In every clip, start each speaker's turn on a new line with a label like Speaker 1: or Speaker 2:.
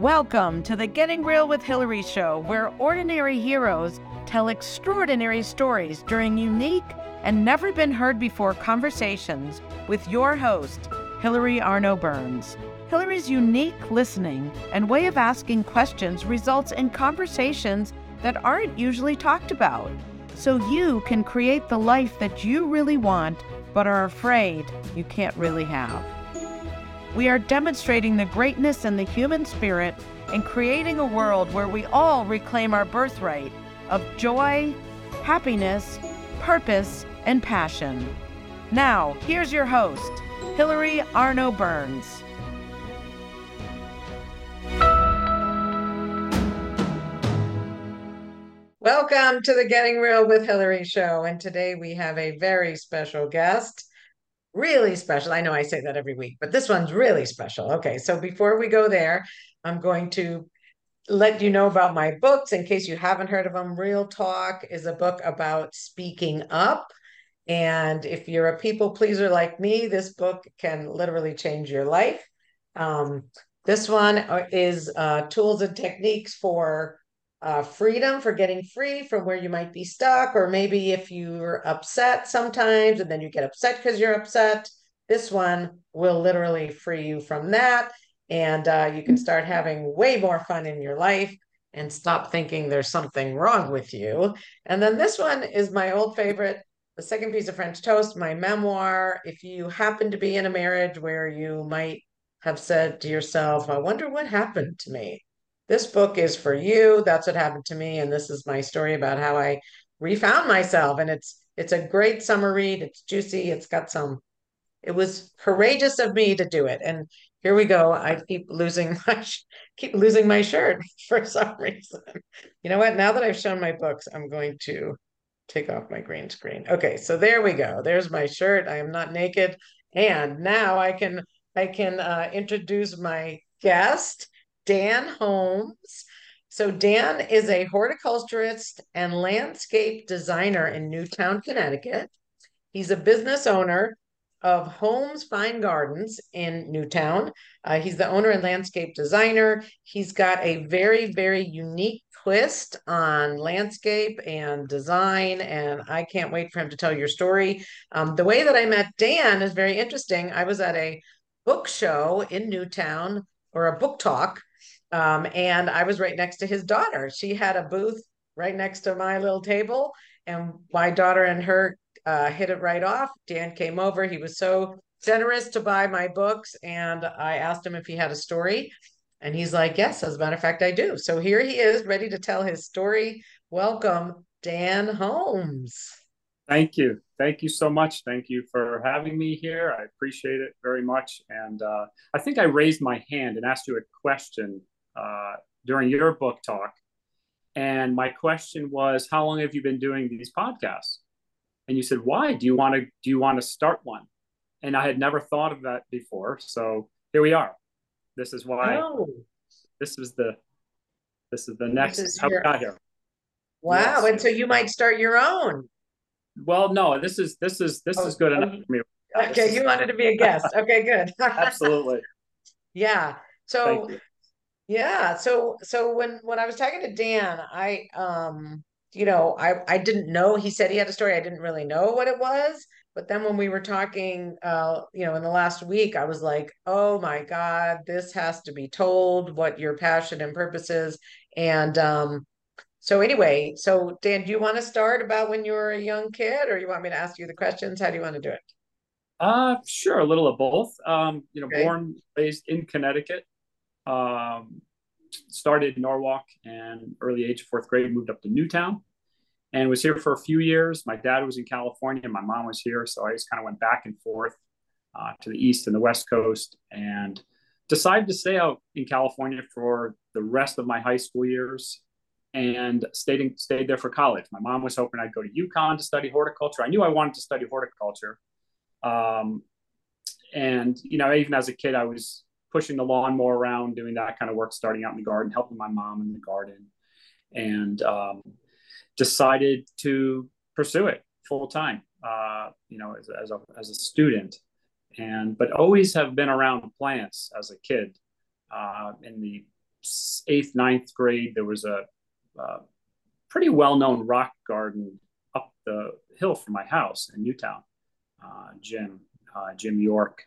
Speaker 1: Welcome to the Getting Real with Hilary show, where ordinary heroes tell extraordinary stories during unique and never been heard before conversations with your host, Hilary Arno Burns. Hilary's unique listening and way of asking questions results in conversations that aren't usually talked about, so you can create the life that you really want but are afraid you can't really have. We are demonstrating the greatness in the human spirit and creating a world where we all reclaim our birthright of joy, happiness, purpose, and passion. Now, here's your host, Hilary Arno Burns.
Speaker 2: Welcome to the Getting Real with Hilary show. And today we have a very special guest. Really special. I know I say that every week, but this one's really special. Okay, so before we go there, I'm going to let you know about my books in case you haven't heard of them. Real Talk is a book about speaking up. And if you're a people pleaser like me, this book can literally change your life. Um, this one uh, is uh, tools and techniques for uh, freedom, for getting free from where you might be stuck, or maybe if you're upset sometimes and then you get upset because you're upset. This one will literally free you from that. And uh, you can start having way more fun in your life and stop thinking there's something wrong with you. And then this one is my old favorite the second piece of French toast, my memoir. If you happen to be in a marriage where you might have said to yourself, I wonder what happened to me. This book is for you. That's what happened to me. And this is my story about how I refound myself. And it's it's a great summer read. It's juicy. It's got some, it was courageous of me to do it. And here we go. I keep losing my keep losing my shirt for some reason. You know what? Now that I've shown my books, I'm going to take off my green screen. Okay, so there we go. There's my shirt. I am not naked. And now I can I can uh, introduce my guest, Dan Holmes. So Dan is a horticulturist and landscape designer in Newtown, Connecticut. He's a business owner of Holmes Fine Gardens in Newtown. Uh, he's the owner and landscape designer. He's got a very, very unique twist on landscape and design. And I can't wait for him to tell your story. Um, the way that I met Dan is very interesting. I was at a book show in Newtown or a book talk, um, and I was right next to his daughter. She had a booth right next to my little table, and my daughter and her uh, hit it right off. Dan came over. He was so generous to buy my books, and I asked him if he had a story. And he's like, Yes, as a matter of fact, I do. So here he is, ready to tell his story. Welcome, Dan Holmes.
Speaker 3: Thank you. Thank you so much. Thank you for having me here. I appreciate it very much. And uh, I think I raised my hand and asked you a question uh, during your book talk. And my question was, How long have you been doing these podcasts? And you said, Why? Do you want to do you want to start one? And I had never thought of that before. So here we are. This is why. Oh. This is the. This is the next. Is how your... we got here.
Speaker 2: Wow! Yes. And so you might start your own.
Speaker 3: Well, no. This is this is this oh, is good enough for me.
Speaker 2: Okay, you wanted to be a guest. Okay, good.
Speaker 3: Absolutely.
Speaker 2: Yeah. So. Yeah. So so when when I was talking to Dan, I um you know I I didn't know he said he had a story. I didn't really know what it was. But then when we were talking, uh, you know, in the last week, I was like, oh my God, this has to be told what your passion and purpose is. And um, so anyway, so Dan, do you want to start about when you were a young kid or you want me to ask you the questions? How do you want to do it?
Speaker 3: Uh, sure, a little of both. Um, you know, okay. born, raised in Connecticut, um, started in Norwalk and early age fourth grade, moved up to Newtown and was here for a few years. My dad was in California, my mom was here, so I just kind of went back and forth uh, to the east and the west coast, and decided to stay out in California for the rest of my high school years, and stayed in, stayed there for college. My mom was hoping I'd go to UConn to study horticulture. I knew I wanted to study horticulture, um, and you know, even as a kid, I was pushing the lawnmower around, doing that kind of work, starting out in the garden, helping my mom in the garden, and um, decided to pursue it full time, uh, you know, as, as, a, as a student. And, but always have been around plants as a kid uh, in the eighth, ninth grade, there was a, a pretty well known rock garden up the hill from my house in Newtown. Uh, Jim, uh, Jim York,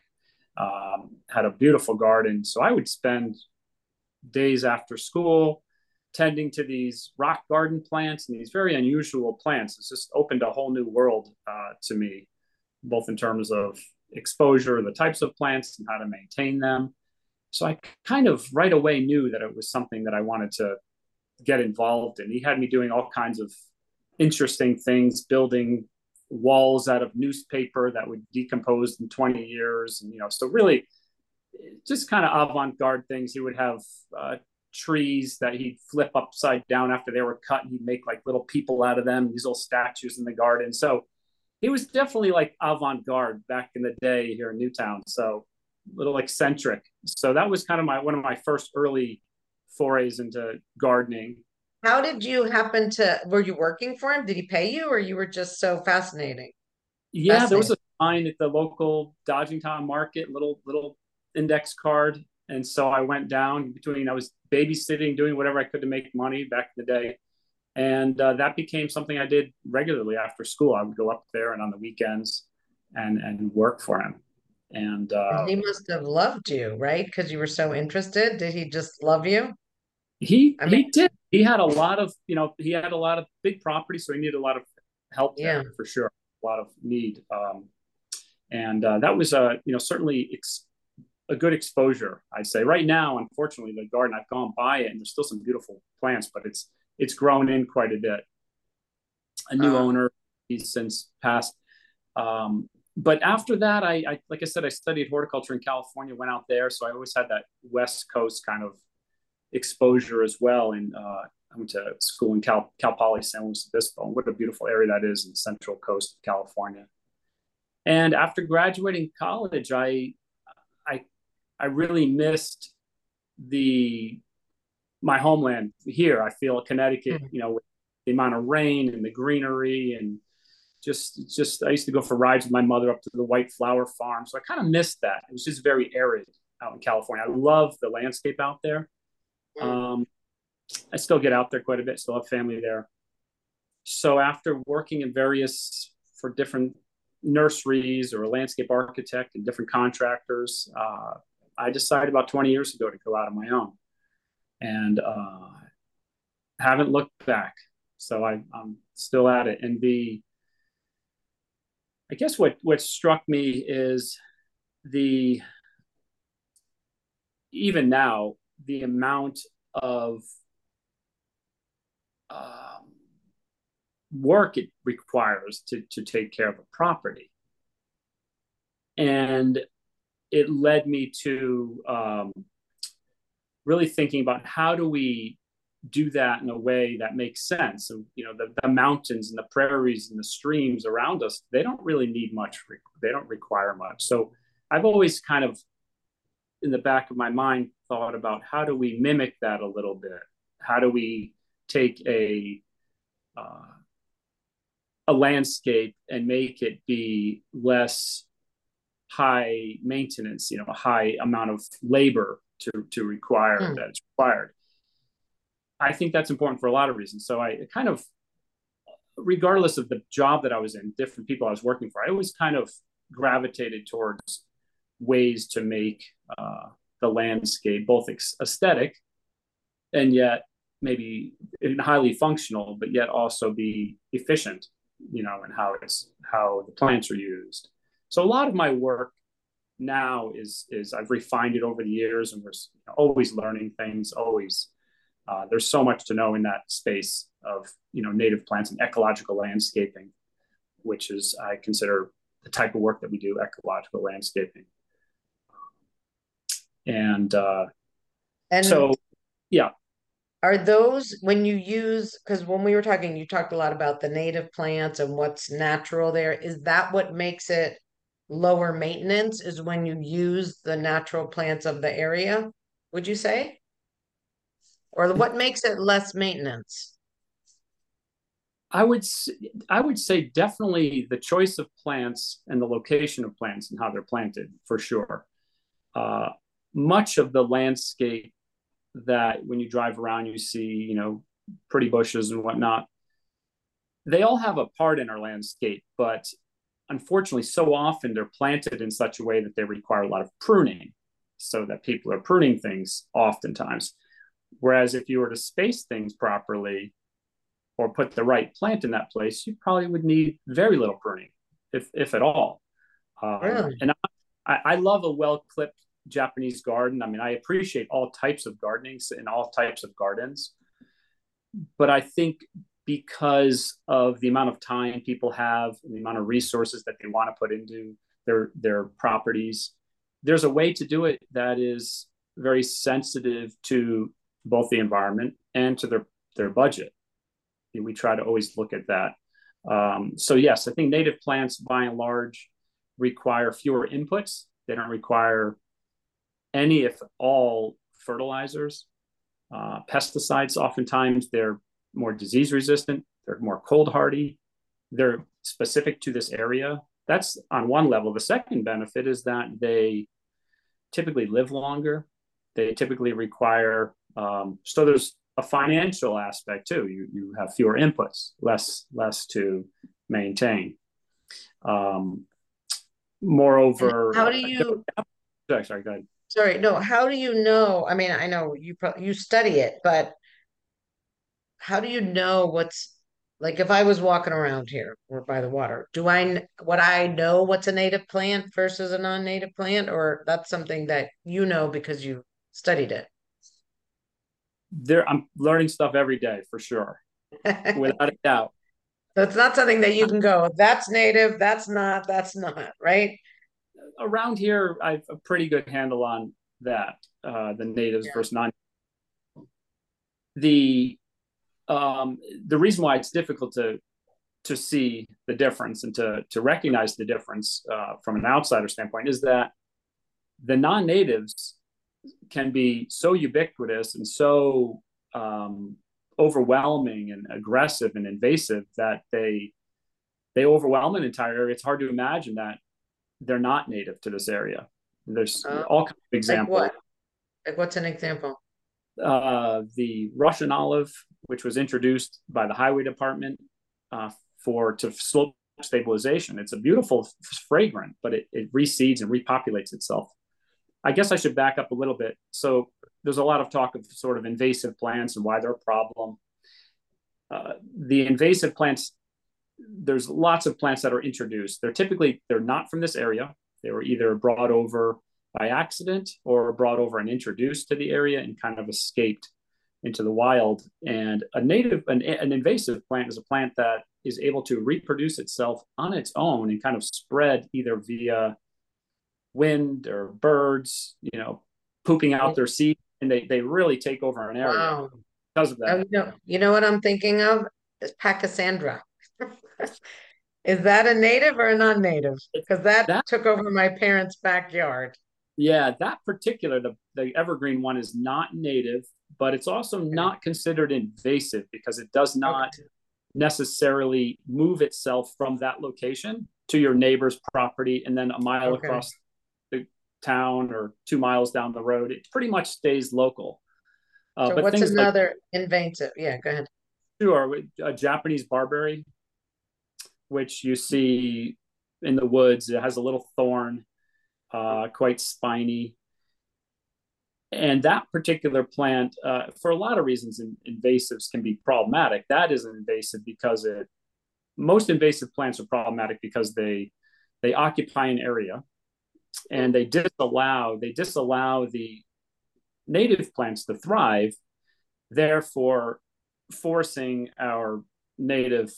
Speaker 3: um, had a beautiful garden. So I would spend days after school tending to these rock garden plants and these very unusual plants. It's just opened a whole new world uh, to me, both in terms of exposure, the types of plants, and how to maintain them. So I kind of right away knew that it was something that I wanted to get involved in. He had me doing all kinds of interesting things, building walls out of newspaper that would decompose in 20 years. And, you know, so really just kind of avant-garde things. He would have uh, trees that he'd flip upside down after they were cut and he'd make like little people out of them, these little statues in the garden. So he was definitely like avant-garde back in the day here in Newtown. So a little eccentric. So that was kind of my one of my first early forays into gardening.
Speaker 2: How did you happen to were you working for him? Did he pay you or you were just so fascinating?
Speaker 3: Yeah, fascinating. there was a sign at the local Dodgingtown market, little little index card. And so I went down between I was babysitting, doing whatever I could to make money back in the day. And uh, that became something I did regularly after school. I would go up there and on the weekends and and work for him. And uh,
Speaker 2: he must have loved you, right? Because you were so interested. Did he just love you?
Speaker 3: He I mean, he did. He had a lot of you know he had a lot of big property, so he needed a lot of help yeah. for sure. A lot of need, um, and uh, that was a you know certainly ex- a good exposure. I'd say right now, unfortunately, the garden I've gone by it, and there's still some beautiful plants, but it's it's grown in quite a bit. A new uh, owner, he's since passed. Um, but after that, I, I, like I said, I studied horticulture in California, went out there, so I always had that West Coast kind of exposure as well. And uh, I went to school in Cal, Cal Poly San Luis Obispo. And what a beautiful area that is in the central coast of California. And after graduating college, I, I, I really missed the my homeland here. I feel Connecticut, mm-hmm. you know, with the amount of rain and the greenery and just just I used to go for rides with my mother up to the White Flower Farm. So I kind of missed that. It was just very arid out in California. I love the landscape out there. Um, I still get out there quite a bit. Still have family there. So after working in various for different nurseries or a landscape architect and different contractors, uh, I decided about 20 years ago to go out on my own, and uh, haven't looked back. So I, I'm still at it. And the I guess what what struck me is the even now the amount of um, work it requires to to take care of a property, and it led me to um, really thinking about how do we do that in a way that makes sense. And you know, the, the mountains and the prairies and the streams around us, they don't really need much. They don't require much. So I've always kind of, in the back of my mind, thought about how do we mimic that a little bit? How do we take a uh, a landscape and make it be less high maintenance, you know, a high amount of labor to to require mm. that it's required. I think that's important for a lot of reasons. So I kind of, regardless of the job that I was in, different people I was working for, I always kind of gravitated towards ways to make uh, the landscape both aesthetic and yet maybe highly functional, but yet also be efficient, you know, and how it's how the plants are used. So a lot of my work now is is I've refined it over the years, and we're always learning things, always uh, there's so much to know in that space of you know native plants and ecological landscaping, which is I consider the type of work that we do ecological landscaping. And uh, and so yeah.
Speaker 2: Are those when you use because when we were talking, you talked a lot about the native plants and what's natural there. Is that what makes it lower maintenance? Is when you use the natural plants of the area? Would you say? or what makes it less maintenance?
Speaker 3: I would I would say definitely the choice of plants and the location of plants and how they're planted for sure. Uh, much of the landscape that when you drive around, you see, you know, pretty bushes and whatnot. They all have a part in our landscape, but unfortunately, so often they're planted in such a way that they require a lot of pruning, so that people are pruning things oftentimes. Whereas if you were to space things properly or put the right plant in that place, you probably would need very little pruning, if, if at all. Um, really? And I, I love a well clipped Japanese garden. I mean, I appreciate all types of gardening and all types of gardens. But I think because of the amount of time people have and the amount of resources that they want to put into their their properties, there's a way to do it that is very sensitive to both the environment and to their their budget. We try to always look at that. Um, so yes, I think native plants by and large require fewer inputs. They don't require any, if all, fertilizers. Uh, pesticides, oftentimes, they're more disease resistant, they're more cold hardy, they're specific to this area. That's on one level. The second benefit is that they typically live longer. They typically require, um, so there's a financial aspect too. You, you have fewer inputs, less, less to maintain. Um, moreover,
Speaker 2: how do you,
Speaker 3: sorry, go ahead.
Speaker 2: Sorry, no, how do you know? I mean, I know you pro you study it, but how do you know what's like if I was walking around here or by the water, do I would I know what's a native plant versus a non-native plant, or that's something that you know because you studied it?
Speaker 3: There, I'm learning stuff every day for sure, without a doubt.
Speaker 2: So it's not something that you can go, that's native, that's not, that's not, right?
Speaker 3: Around here, I have a pretty good handle on that. Uh, the natives yeah. versus non. The um, the reason why it's difficult to to see the difference and to to recognize the difference uh, from an outsider standpoint is that the non-natives can be so ubiquitous and so um, overwhelming and aggressive and invasive that they they overwhelm an entire area. It's hard to imagine that they're not native to this area. There's uh, all kinds of examples.
Speaker 2: Like, what? like what's an example?
Speaker 3: Uh, the Russian olive, which was introduced by the highway department uh, for to slope stabilization. It's a beautiful fragrant, but it, it reseeds and repopulates itself. I guess I should back up a little bit. So there's a lot of talk of sort of invasive plants and why they're a problem. Uh, the invasive plants there's lots of plants that are introduced. They're typically they're not from this area. They were either brought over by accident or brought over and introduced to the area and kind of escaped into the wild. And a native, an, an invasive plant is a plant that is able to reproduce itself on its own and kind of spread either via wind or birds, you know, pooping out their seed, and they they really take over an area wow. because of that.
Speaker 2: You know, you know what I'm thinking of? Is Pachysandra. Is that a native or a non-native? Because that, that, took over my parents' backyard.
Speaker 3: Yeah, that particular the, the evergreen one is not native, but it's also okay. not considered invasive because it does not okay. necessarily move itself from that location to your neighbor's property and then a mile okay. across the town or two miles down the road. It pretty much stays local.
Speaker 2: Uh, so what's another like, invasive? Yeah, go ahead.
Speaker 3: Sure, a Japanese barberry which you see in the woods. It has a little thorn, uh, quite spiny. And that particular plant, uh, for a lot of reasons, in, invasives can be problematic. That is an invasive because it. Most invasive plants are problematic because they they occupy an area, and they disallow they disallow the native plants to thrive, therefore forcing our native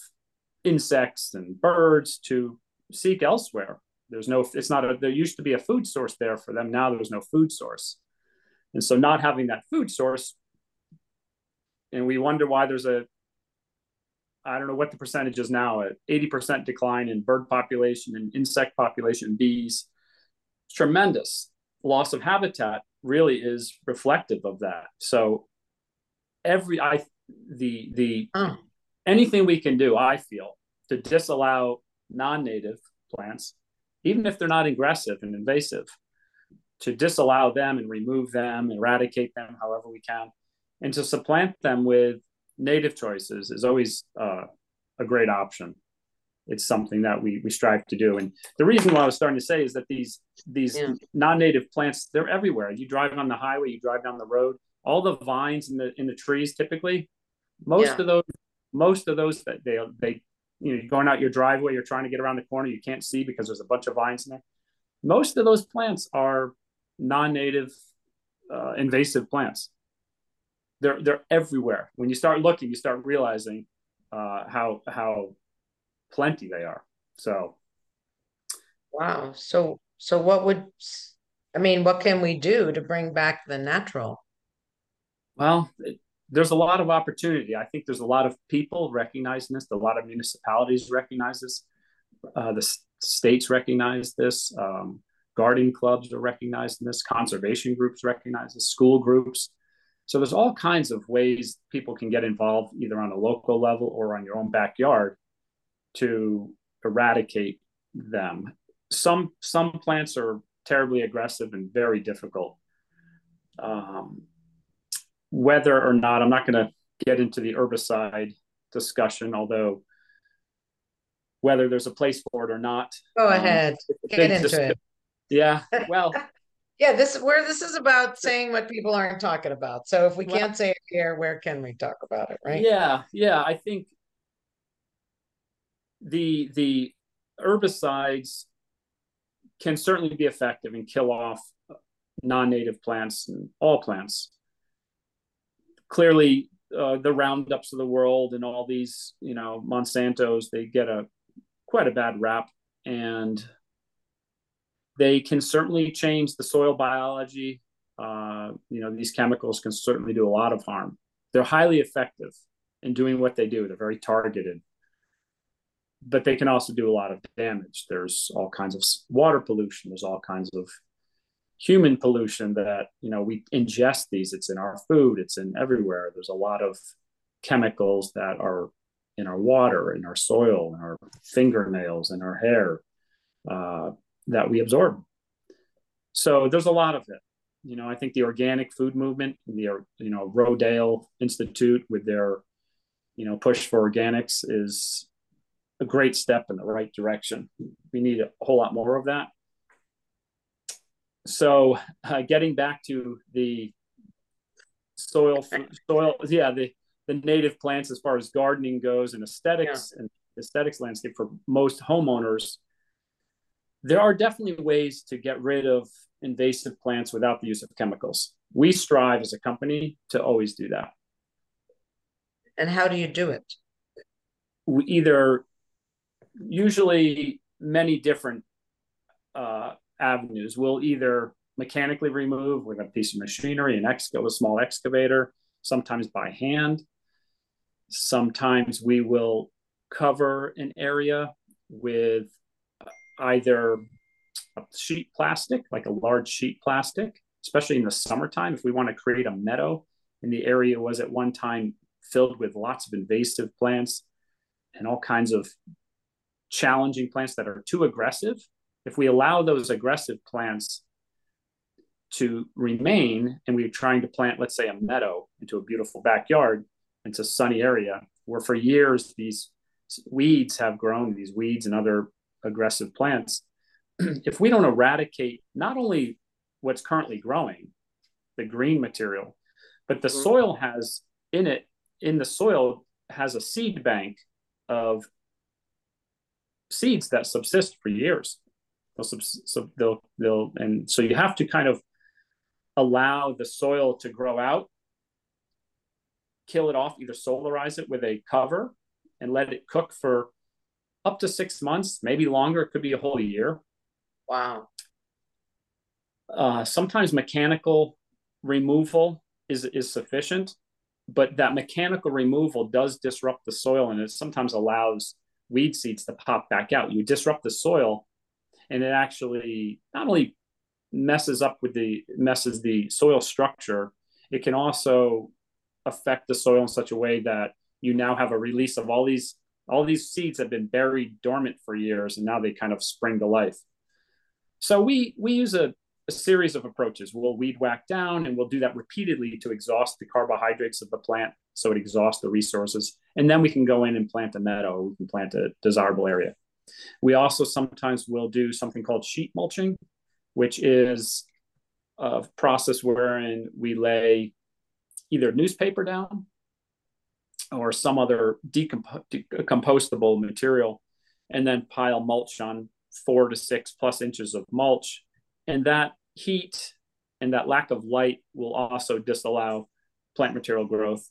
Speaker 3: insects and birds to seek elsewhere. There's no, it's not a, there used to be a food source there for them. Now there's no food source. And so not having that food source, and we wonder why there's a, I don't know what the percentage is now, a 80% decline in bird population and insect population, bees. Tremendous. Loss of habitat really is reflective of that. So every, I, the, the, oh anything we can do, I feel, to disallow non native plants, even if they're not aggressive and invasive, to disallow them and remove them, eradicate them however we can, and to supplant them with native choices is always uh, a great option. It's something that we we strive to do. And the reason why I was starting to say is that these these yeah. non-native plants they're everywhere. You drive on the highway, you drive down the road, all the vines in the in the trees typically, most yeah. of those most of those that they they you know you're going out your driveway, you're trying to get around the corner, you can't see because there's a bunch of vines in there. Most of those plants are non-native uh, invasive plants. They're they're everywhere. When you start looking, you start realizing uh, how how plenty they are. So,
Speaker 2: wow. So so what would I mean? What can we do to bring back the natural?
Speaker 3: Well, it, there's a lot of opportunity. I think there's a lot of people recognizing this. A lot of municipalities recognize this. Uh, the states recognize this. Um, gardening clubs are recognizing this. Conservation groups recognize this. School groups. So there's all kinds of ways people can get involved, either on a local level or on your own backyard, to eradicate them. Some some plants are terribly aggressive and very difficult. Um, whether or not I'm not going to get into the herbicide discussion, although whether there's a place for it or not.
Speaker 2: Go um, ahead, get into it.
Speaker 3: Yeah, well.
Speaker 2: yeah, this where this is about saying what people aren't talking about. So if we well, can't say it here, where can we talk about it, right?
Speaker 3: Yeah, yeah. I think the the herbicides can certainly be effective and kill off non-native plants and all plants clearly uh, the roundups of the world and all these you know monsantos they get a quite a bad rap. And they can certainly change the soil biology. Uh, you know these chemicals can certainly do a lot of harm. They're highly effective in doing what they do. They're very targeted. But they can also do a lot of damage. There's all kinds of water pollution. There's all kinds of human pollution that you know we ingest these. It's in our food. It's in everywhere. There's a lot of chemicals that are in our water in our soil in our fingernails in our hair uh, that we absorb. So there's a lot of it. You know i think the organic food movement the you know rodale institute with their you know push for organics is a great step in the right direction. We need a whole lot more of that so uh, getting back to the soil soil yeah the the native plants as far as gardening goes and aesthetics yeah. and aesthetics landscape for most homeowners there are definitely ways to get rid of invasive plants without the use of chemicals. We strive as a company to always do that.
Speaker 2: And how do you do it?
Speaker 3: We either usually many different uh, avenues. We'll either mechanically remove with a piece of machinery, an excavator, a small excavator, sometimes by hand. Sometimes we will cover an area with either a sheet plastic, like a large sheet plastic, especially in the summertime. If we want to create a meadow, and the area was at one time filled with lots of invasive plants and all kinds of challenging plants that are too aggressive, if we allow those aggressive plants to remain and we're trying to plant, let's say, a meadow into a beautiful backyard, into a sunny area, where for years these weeds have grown, these weeds and other aggressive plants, if we don't eradicate not only what's currently growing, the green material, but the mm-hmm. soil has in it, in the soil, has a seed bank of seeds that subsist for years. They'll, so they'll, they'll, and so you have to kind of allow the soil to grow out, kill it off, either solarize it with a cover and let it cook for up to six months, maybe longer. It could be a whole year.
Speaker 2: Wow.
Speaker 3: Uh, sometimes mechanical removal is is sufficient, but that mechanical removal does disrupt the soil, and it sometimes allows weed seeds to pop back out. You disrupt the soil, and it actually not only messes up with the messes the soil structure it can also affect the soil in such a way that you now have a release of all these all these seeds have been buried dormant for years and now they kind of spring to life so we we use a, a series of approaches. We'll weed whack down and we'll do that repeatedly to exhaust the carbohydrates of the plant so it exhausts the resources. And then we can go in and plant a meadow, we can plant a desirable area. We also sometimes will do something called sheet mulching, which is a process wherein we lay either newspaper down or some other decomp- decompostable material and then pile mulch on four to six plus inches of mulch. And that heat and that lack of light will also disallow plant material growth.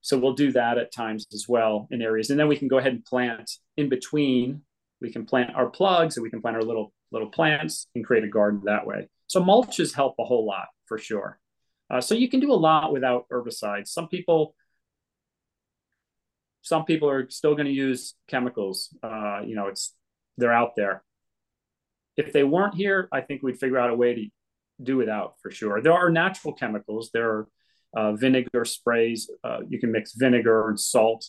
Speaker 3: So we'll do that at times as well in areas. And then we can go ahead and plant in between. We can plant our plugs and we can plant our little little plants and create a garden that way. So mulches help a whole lot for sure. Uh, so you can do a lot without herbicides. Some people some people are still going to use chemicals. Uh, you know, it's they're out there. If they weren't here, I think we'd figure out a way to do without for sure. There are natural chemicals. There are uh, vinegar sprays. Uh, you can mix vinegar and salt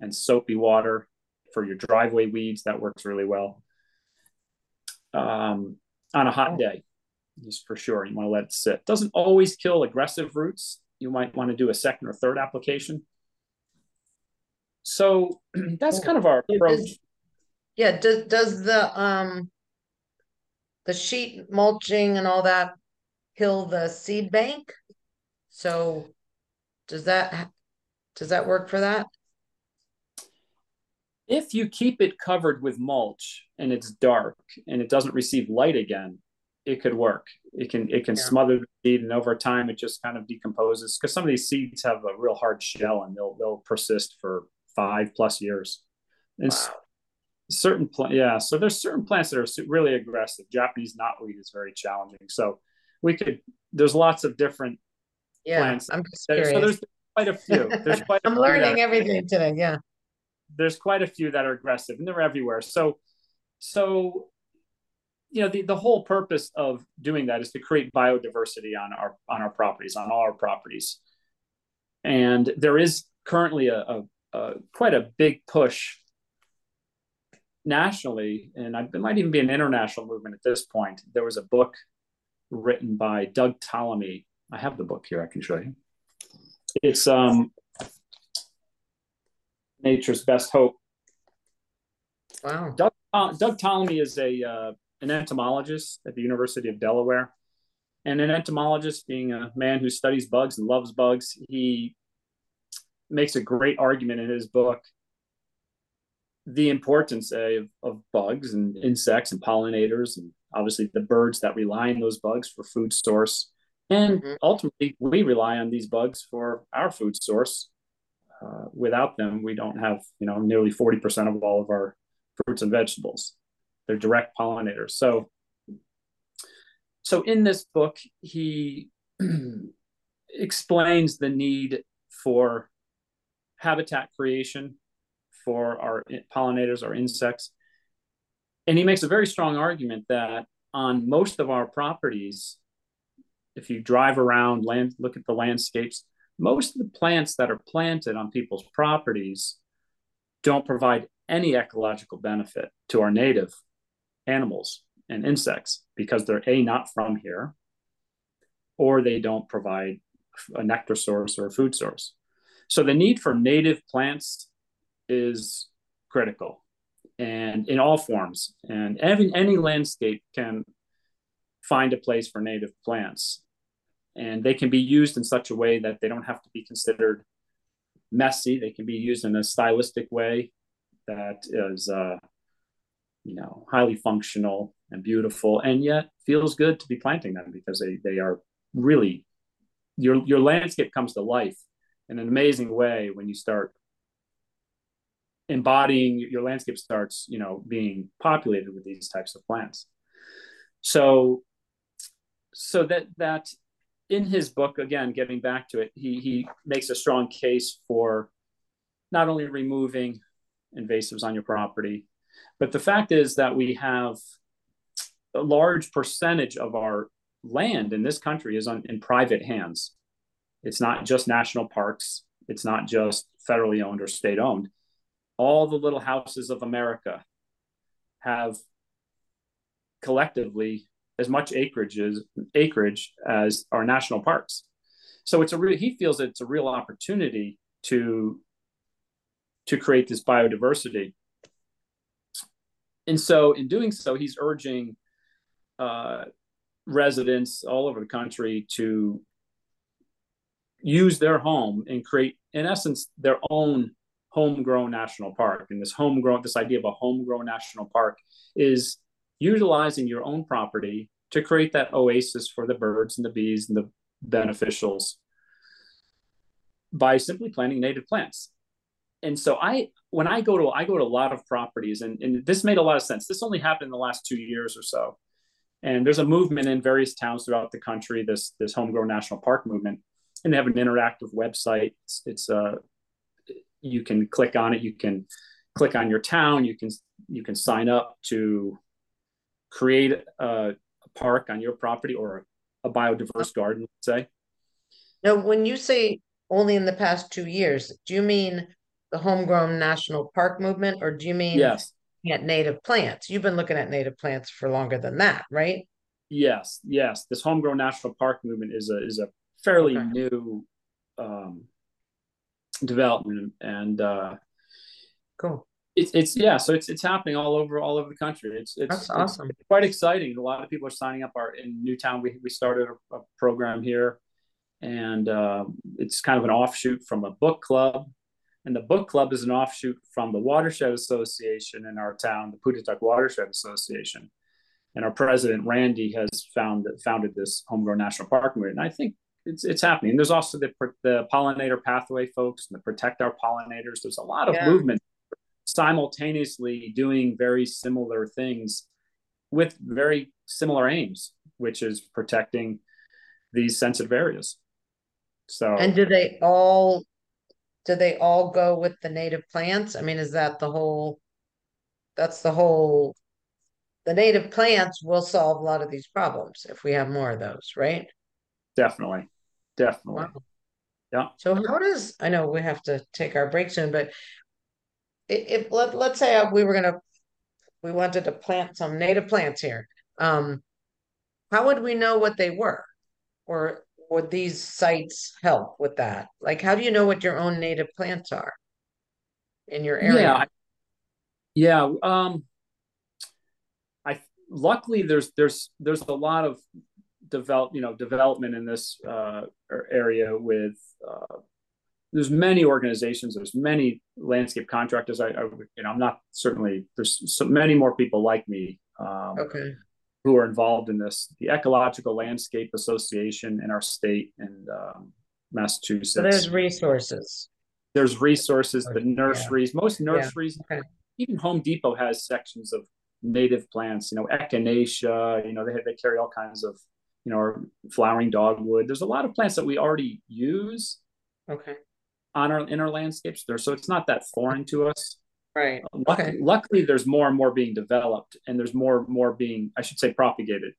Speaker 3: and soapy water for your driveway weeds. That works really well. Um, on a hot day, just for sure, you want to let it sit. Doesn't always kill aggressive roots. You might want to do a second or third application. So that's kind of our approach.
Speaker 2: Yeah, does does the um the sheet mulching and all that kill the seed bank? So does that does that work for that?
Speaker 3: If you keep it covered with mulch and it's dark and it doesn't receive light again, it could work. It can it can yeah. smother the seed and over time it just kind of decomposes because some of these seeds have a real hard shell and they'll they'll persist for five plus years. And wow. certain plant, yeah. So there's certain plants that are really aggressive. Japanese knotweed is very challenging. So we could. There's lots of different
Speaker 2: yeah, plants. I'm just curious. So
Speaker 3: there's quite a few. There's quite.
Speaker 2: I'm learning everything today. Yeah.
Speaker 3: There's quite a few that are aggressive, and they're everywhere. So, so you know the, the whole purpose of doing that is to create biodiversity on our on our properties on all our properties and there is currently a, a, uh, quite a big push nationally, and I, it might even be an international movement at this point. There was a book written by Doug Tallamy. I have the book here. I can show you. It's um, Nature's Best Hope.
Speaker 2: Wow.
Speaker 3: Doug, uh, Doug Tallamy is a uh, an entomologist at the University of Delaware. And an entomologist, being a man who studies bugs and loves bugs, he makes a great argument in his book the importance of, of bugs and insects and pollinators and obviously the birds that rely on those bugs for food source and mm-hmm. ultimately we rely on these bugs for our food source uh, without them we don't have you know nearly 40% of all of our fruits and vegetables they're direct pollinators so so in this book he explains the need for habitat creation for our pollinators, our insects. And he makes a very strong argument that on most of our properties, if you drive around, land, look at the landscapes, most of the plants that are planted on people's properties don't provide any ecological benefit to our native animals and insects because they're a not from here or they don't provide a nectar source or a food source so the need for native plants is critical and in all forms. And any, any landscape can find a place for native plants. And they can be used in such a way that they don't have to be considered messy. They can be used in a stylistic way that is, uh, you know, highly functional and beautiful, and yet feels good to be planting them because they they are really your your landscape comes to life in an amazing way when you start embodying your landscape starts you know being populated with these types of plants so so that that in his book again getting back to it he he makes a strong case for not only removing invasives on your property but the fact is that we have a large percentage of our land in this country is on, in private hands it's not just national parks. It's not just federally owned or state owned. All the little houses of America have collectively as much acreage as acreage as our national parks. So it's a real he feels it's a real opportunity to to create this biodiversity. And so in doing so, he's urging uh, residents all over the country to use their home and create, in essence, their own homegrown national park. And this homegrown, this idea of a homegrown national park is utilizing your own property to create that oasis for the birds and the bees and the beneficials by simply planting native plants. And so I when I go to I go to a lot of properties and, and this made a lot of sense. This only happened in the last two years or so. And there's a movement in various towns throughout the country, this this homegrown national park movement. And they have an interactive website. It's, it's uh you can click on it, you can click on your town, you can you can sign up to create a, a park on your property or a biodiverse garden, let's say.
Speaker 2: Now, when you say only in the past two years, do you mean the homegrown national park movement, or do you mean
Speaker 3: yes.
Speaker 2: at native plants? You've been looking at native plants for longer than that, right?
Speaker 3: Yes, yes. This homegrown national park movement is a is a fairly okay. new um, development, and uh,
Speaker 2: cool.
Speaker 3: It's it's yeah, so it's it's happening all over all over the country. It's it's,
Speaker 2: That's awesome.
Speaker 3: It's quite exciting. A lot of people are signing up. Our in Newtown, we we started a, a program here, and uh, it's kind of an offshoot from a book club. And the book club is an offshoot from the Watershed Association in our town, the Pootatuck Watershed Association. And our president Randy has found founded this homegrown national park movement. And I think it's it's happening. There's also the the pollinator pathway folks and the protect our pollinators. There's a lot of yeah. movement simultaneously doing very similar things with very similar aims, which is protecting these sensitive areas. So
Speaker 2: and do they all do they all go with the native plants? I mean, is that the whole that's the whole the native plants will solve a lot of these problems if we have more of those, right?
Speaker 3: Definitely. Definitely. Wow. Yeah.
Speaker 2: So how does I know we have to take our break soon, but if, let, let's say we were gonna we wanted to plant some native plants here, um, how would we know what they were, or would these sites help with that? Like, how do you know what your own native plants are in your area?
Speaker 3: Yeah, yeah. Um, I luckily there's there's there's a lot of develop you know development in this uh, area with uh, there's many organizations there's many landscape contractors. I, I, you know i'm not certainly there's so many more people like me
Speaker 2: um, okay.
Speaker 3: who are involved in this. The ecological landscape association in our state and um, massachusetts.
Speaker 2: So there's resources.
Speaker 3: There's resources the nurseries yeah. most nurseries. yeah. okay. even home depot has sections of native plants you know echinacea you know they, they carry all kinds of you know flowering dogwood. There's a lot of plants that we already use.
Speaker 2: Okay
Speaker 3: on our inner landscapes there. So it's not that foreign to us.
Speaker 2: Right.
Speaker 3: Luckily, okay. luckily there's more and more being developed and there's more more being i should say propagated.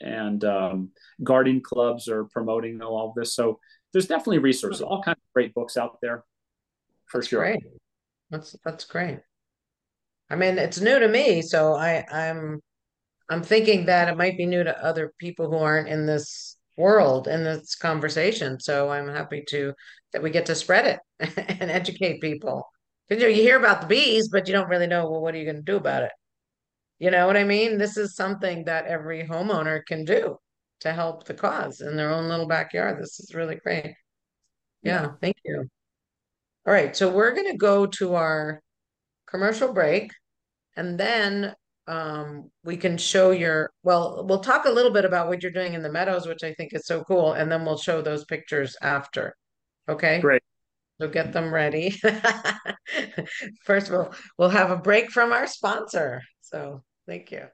Speaker 3: And um, gardening clubs are promoting all of this. So there's definitely resources all kinds of great books out there for
Speaker 2: that's
Speaker 3: sure.
Speaker 2: great. that's that's great. I mean it's new to me so i i'm i'm thinking that it might be new to other people who aren't in this world in this conversation. So I'm happy to that we get to spread it and educate people. Because you, know, you hear about the bees, but you don't really know, well, what are you going to do about it? You know what I mean? This is something that every homeowner can do to help the cause in their own little backyard. This is really great. Yeah, yeah. thank you. All right, so we're going to go to our commercial break and then um, we can show your, well, we'll talk a little bit about what you're doing in the meadows, which I think is so cool. And then we'll show those pictures after. Okay.
Speaker 3: Great.
Speaker 2: So get them ready. First of all, we'll have a break from our sponsor. So thank you.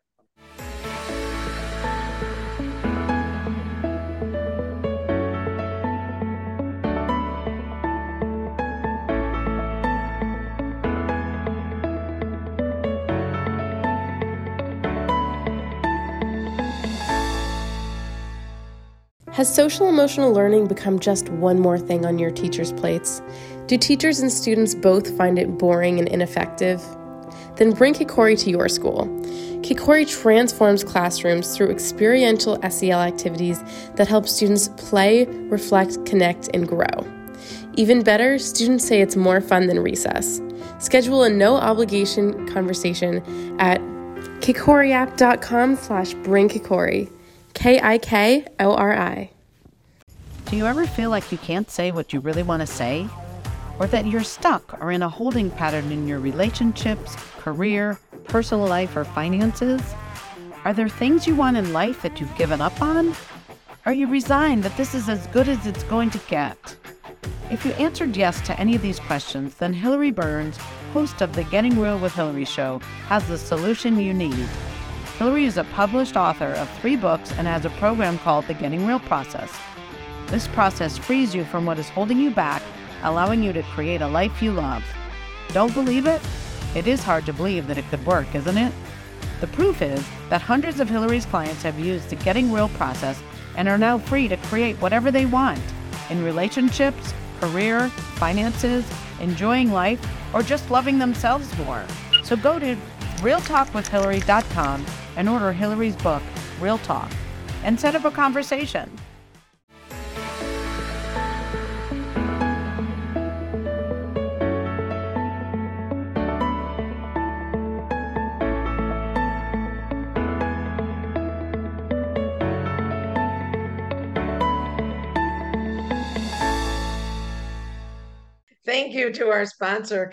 Speaker 4: Has social emotional learning become just one more thing on your teachers' plates? Do teachers and students both find it boring and ineffective? Then bring Kikori to your school. Kikori transforms classrooms through experiential SEL activities that help students play, reflect, connect, and grow. Even better, students say it's more fun than recess. Schedule a no obligation conversation at kikoriapp.com slash bring kikori. K-I-K-O-R-I.
Speaker 1: Do you ever feel like you can't say what you really want to say? Or that you're stuck or in a holding pattern in your relationships, career, personal life, or finances? Are there things you want in life that you've given up on? Are you resigned that this is as good as it's going to get? If you answered yes to any of these questions, then Hilary Burns, host of the Getting Real with Hilary show, has the solution you need. Hilary is a published author of three books and has a program called the Getting Real Process. This process frees you from what is holding you back, allowing you to create a life you love. Don't believe it? It is hard to believe that it could work, isn't it? The proof is that hundreds of Hilary's clients have used the Getting Real process and are now free to create whatever they want in relationships, career, finances, enjoying life, or just loving themselves more. So go to realtalkwithhilary.com and order Hilary's book, Real Talk, and set up a conversation.
Speaker 2: Thank you to our sponsor,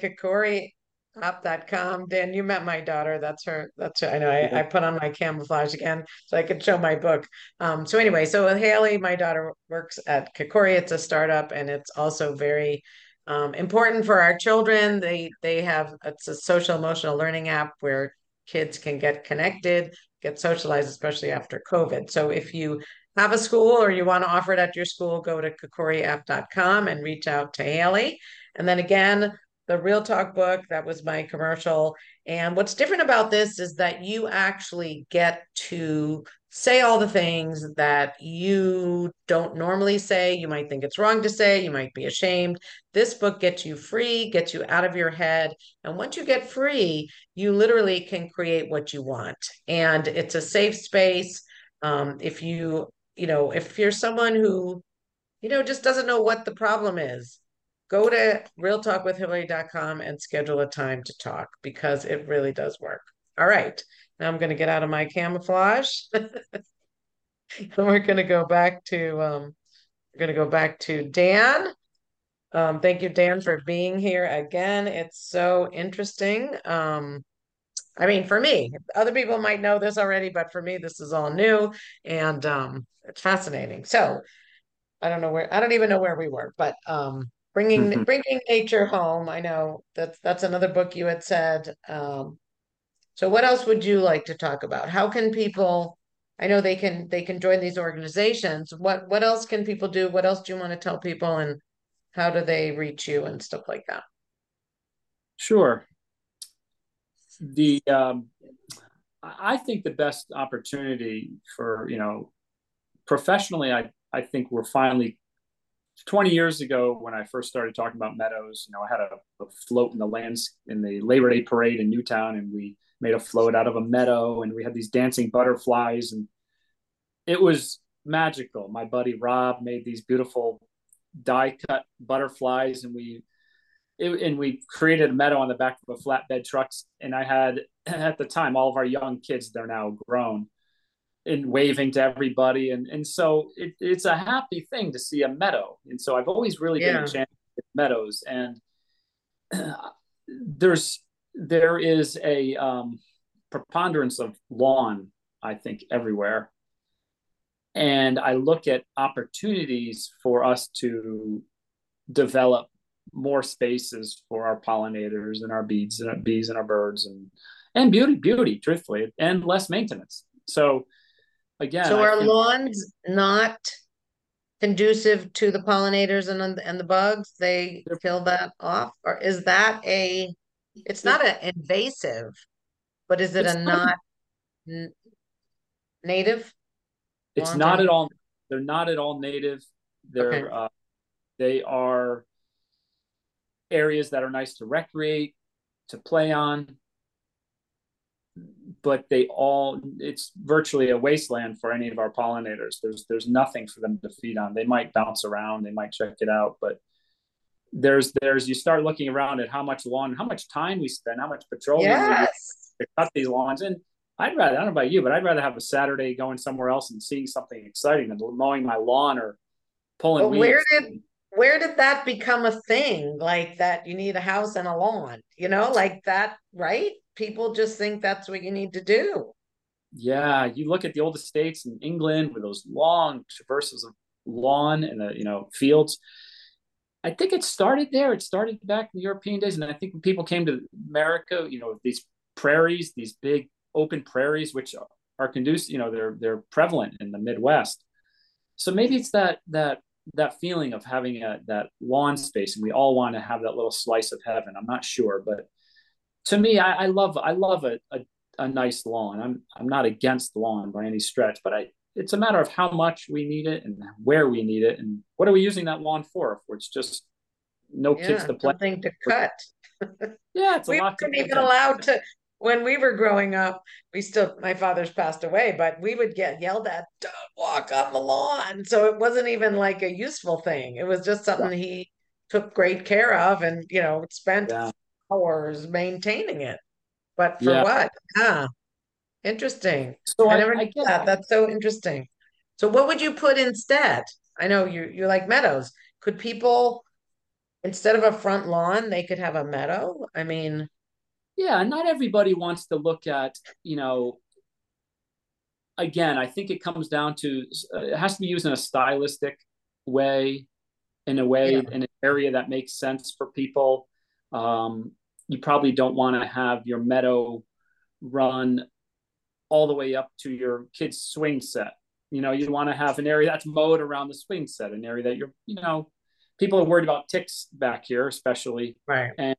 Speaker 2: KikoriApp.com. Dan, you met my daughter. That's her. That's her. I know. I, I put on my camouflage again so I could show my book. Um, so anyway, so Haley, my daughter, works at Kikori. It's a startup, and it's also very um, important for our children. They they have it's a social emotional learning app where kids can get connected, get socialized, especially after COVID. So if you have a school or you want to offer it at your school, go to kikoriapp.com and reach out to Haley. And then again, the Real Talk book, that was my commercial. And what's different about this is that you actually get to say all the things that you don't normally say. You might think it's wrong to say, you might be ashamed. This book gets you free, gets you out of your head. And once you get free, you literally can create what you want. And it's a safe space. Um, if you, you know, if you're someone who, you know, just doesn't know what the problem is, go to realtalkwithhilary.com and schedule a time to talk because it really does work. All right. Now I'm going to get out of my camouflage. and we're going to go back to um we're going to go back to Dan. Um, thank you, Dan, for being here again. It's so interesting. Um, I mean, for me, other people might know this already, but for me, this is all new and um, it's fascinating. So I don't know where I don't even know where we were, but um, bringing mm-hmm. bringing nature home. I know that's that's another book you had said. Um, so what else would you like to talk about? How can people? I know they can they can join these organizations. What what else can people do? What else do you want to tell people, and how do they reach you and stuff like that?
Speaker 3: Sure. The um, I think the best opportunity for you know professionally, I I think we're finally 20 years ago when I first started talking about meadows, you know, I had a, a, float in the lands in the Labor Day parade in Newtown, and we made a float out of a meadow, and we had these dancing butterflies, and it was magical. My buddy Rob made these beautiful die cut butterflies, and we it, and we created a meadow on the back of a flatbed trucks. And I had at the time all of our young kids; they're now grown and waving to everybody. And, and so it, it's a happy thing to see a meadow. And so I've always really yeah. been enchanted with meadows. And there's, there is a um, preponderance of lawn, I think, everywhere. And I look at opportunities for us to develop more spaces for our pollinators and our bees and our bees and our birds and and beauty beauty truthfully and less maintenance so again.
Speaker 2: So are lawns not conducive to the pollinators and and the bugs? They kill that off, or is that a? It's not an invasive, but is it a not, not native?
Speaker 3: It's not at all. They're not at all native. They're uh, they are areas that are nice to recreate, to play on. But they all it's virtually a wasteland for any of our pollinators. There's there's nothing for them to feed on. They might bounce around they might check it out but there's there's you start looking around at how much lawn how much time we spend how much petroleum
Speaker 2: yes.
Speaker 3: to cut these lawns. And i'd rather i don't know about you but i'd rather have a saturday going somewhere else and seeing something exciting than mowing my lawn or pulling
Speaker 2: but where did where did that become a thing? Like that you need a house and a lawn you know like that right people just think that's what you need to do.
Speaker 3: Yeah you look at the old estates in england with those long traverses of lawn and the you know fields. I think it started there. It started back in the european days and i think when people came to america you know these prairies these big open prairies which are conducive you know they're they're prevalent in the midwest. So maybe it's that that that feeling of having a, that lawn space and we all want to have that little slice of heaven. I'm not sure but to me i, I love i love a, a, a, nice lawn i'm i'm not against the lawn by any stretch but i it's a matter of how much we need it and where we need it and what are we using that lawn for if it's just no
Speaker 2: yeah,
Speaker 3: kids to play
Speaker 2: something to cut
Speaker 3: yeah it's a
Speaker 2: we
Speaker 3: lot
Speaker 2: weren't even allowed to when we were growing up, we still, my father's passed away, but we would get yelled at, don't walk on the lawn. So it wasn't even like a useful thing. It was just something yeah. he took great care of and, you know, spent yeah. Hours maintaining it. But for yeah. what? Yeah. Interesting. So I, I never I that. That's so interesting. So what would you put instead? I know you you like meadows. Could people instead of a front lawn, they could have a meadow? I mean,
Speaker 3: yeah not everybody wants to look at you know again i think it comes down to uh, it has to be used in a stylistic way in a way yeah. in an area that makes sense for people um, you probably don't want to have your meadow run all the way up to your kid's swing set. You know you want to have an area that's mowed around the swing set an area that you're you know people are worried about ticks back here especially.
Speaker 2: Right.
Speaker 3: And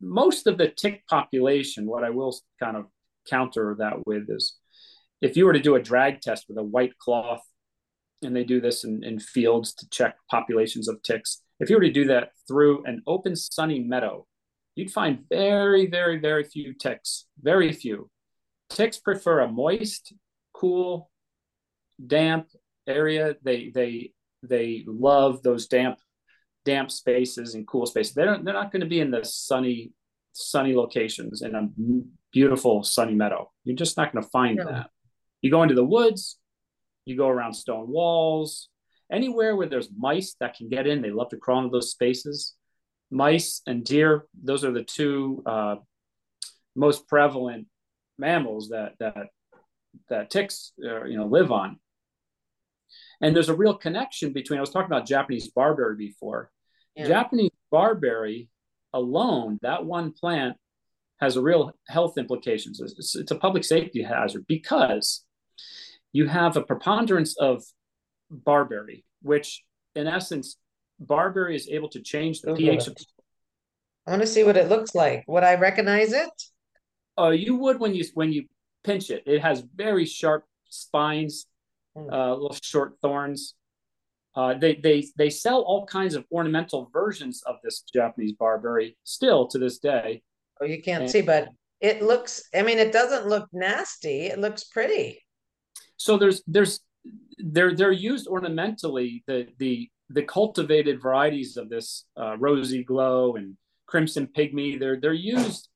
Speaker 3: most of the tick population, what I will kind of counter that with is if you were to do a drag test with a white cloth, and they do this in, in fields to check populations of ticks, if you were to do that through an open sunny meadow, you'd find very, very, very few ticks, very few. Ticks prefer a moist, cool, damp area. They they they love those damp damp spaces and cool spaces. They're they're not going to be in the sunny sunny locations in a beautiful sunny meadow. You're just not going to find that. You go into the woods, you go around stone walls, anywhere where there's mice that can get in. They love to crawl into those spaces. Mice and deer; those are the two uh, most prevalent mammals that that that ticks uh, you know live on. And there's a real connection between. I was talking about Japanese barberry before. Yeah. Japanese barberry alone, that one plant has a real health implications. It's, it's, a public safety hazard because you have a preponderance of barberry, which in essence, barberry is able to change the pH. Of,
Speaker 2: I want to see what it looks like. Would I recognize it?
Speaker 3: Uh, you would when you when you pinch it. It has very sharp spines, hmm. uh, little short thorns. Uh, they they they sell all kinds of ornamental versions of this Japanese barberry still to this day.
Speaker 2: Oh, you can't and, see, but it looks. I mean, it doesn't look nasty. It looks pretty.
Speaker 3: So there's there's they're they're used ornamentally. The the the cultivated varieties of this uh, rosy glow and crimson pygmy. They're they're used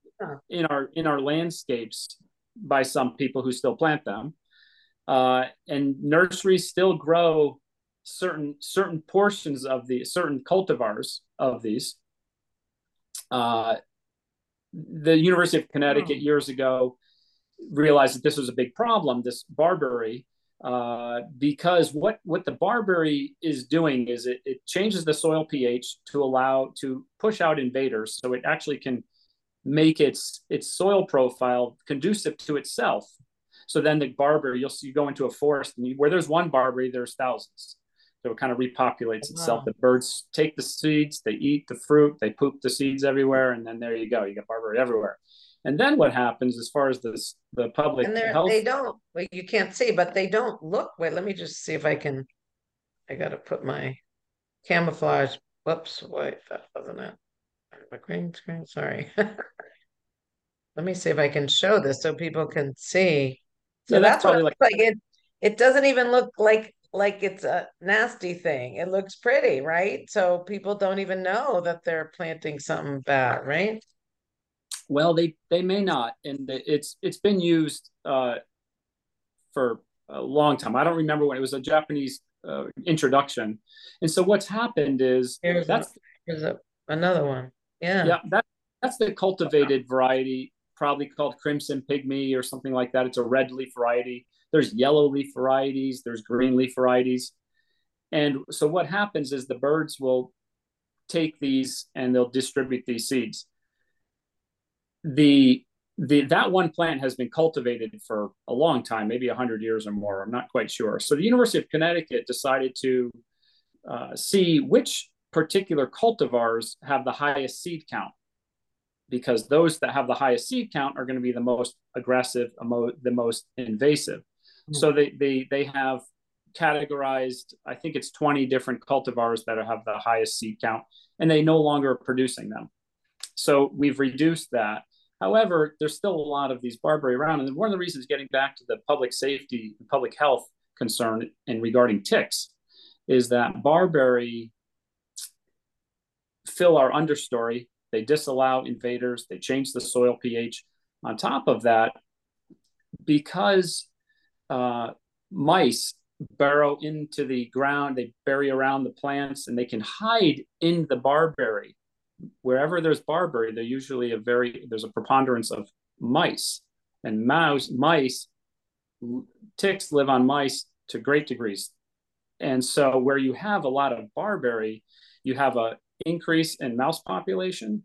Speaker 3: in our in our landscapes by some people who still plant them. Uh, and nurseries still grow certain certain portions of the certain cultivars of these. Uh, the University of Connecticut years ago realized that this was a big problem, this barberry, uh, because what what the barberry is doing is it, it changes the soil pH to allow to push out invaders, so it actually can make its its soil profile conducive to itself. So then the barberry, you'll see you go into a forest and you, where there's one barberry, there's thousands. So it kind of repopulates itself. Wow. The birds take the seeds, they eat the fruit, they poop the seeds everywhere, and then there you go. You get barberry everywhere. And then what happens as far as this the public
Speaker 2: and health? They don't. Well, you can't see, but they don't look. Wait, let me just see if I can. I got to put my camouflage. Whoops! Wait, that wasn't it. My green screen. Sorry. let me see if I can show this so people can see. So yeah, that's, that's what like, like it it doesn't even look like like it's a nasty thing. It looks pretty, right? So people don't even know that they're planting something bad, right?
Speaker 3: Well, they they may not, and it's it's been used uh, for a long time. I don't remember when it was a Japanese uh, introduction, and so what's happened is
Speaker 2: here's that's a, here's a, another one. Yeah,
Speaker 3: yeah, that that's the cultivated variety, probably called Crimson Pygmy or something like that. It's a red leaf variety. There's yellow leaf varieties. There's green leaf varieties, and so what happens is the birds will take these and they'll distribute these seeds. The the that one plant has been cultivated for a long time, maybe hundred years or more. I'm not quite sure. So the University of Connecticut decided to uh, see which particular cultivars have the highest seed count, because those that have the highest seed count are going to be the most aggressive, the most invasive. Mm-hmm. So they they they have categorized. I think it's 20 different cultivars that have the highest seed count, and they no longer are producing them. So we've reduced that However, there's still a lot of these barberry around. And one of the reasons getting back to the public safety and public health concern and regarding ticks is that barberry fill our understory. They disallow invaders. They change the soil pH. On top of that, because uh, mice burrow into the ground, they bury around the plants, and they can hide in the barberry wherever there's barberry, there usually a very there's a preponderance of mice, and mouse mice ticks live on mice to great degrees, and so where you have a lot of barberry, you have a increase in mouse population,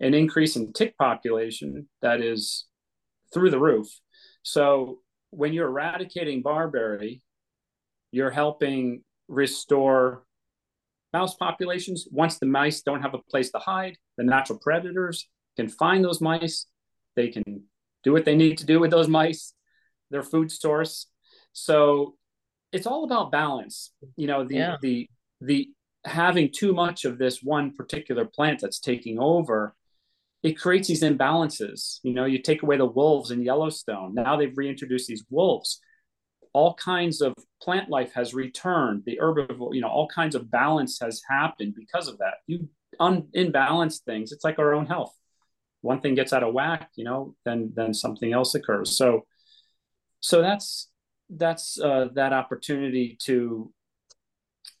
Speaker 3: an increase in tick population that is through the roof. So when you're eradicating barberry, you're helping restore mouse populations. Once the mice don't have a place to hide, the natural predators can find those mice. They can do what they need to do with those mice, their food source. So it's all about balance. You know, the yeah. the the having too much of this one particular plant that's taking over, it creates these imbalances. You know, you take away the wolves in Yellowstone. Now they've reintroduced these wolves all kinds of plant life has returned. The herbivore you know all kinds of balance has happened because of that. You un- things it's like our own health. One thing gets out of whack you know then then something else occurs. So so that's that's uh, that opportunity to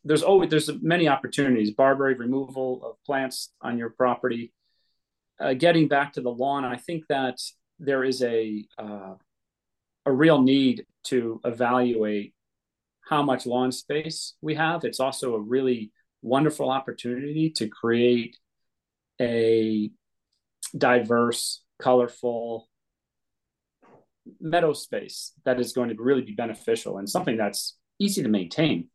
Speaker 3: there's always there's many opportunities barberry removal of plants on your property. Uh, getting back to the lawn i think that there is a uh, a real need to evaluate how much lawn space we have. It's also a really wonderful opportunity to create a diverse, colorful meadow space that is going to really be beneficial and something that's easy to maintain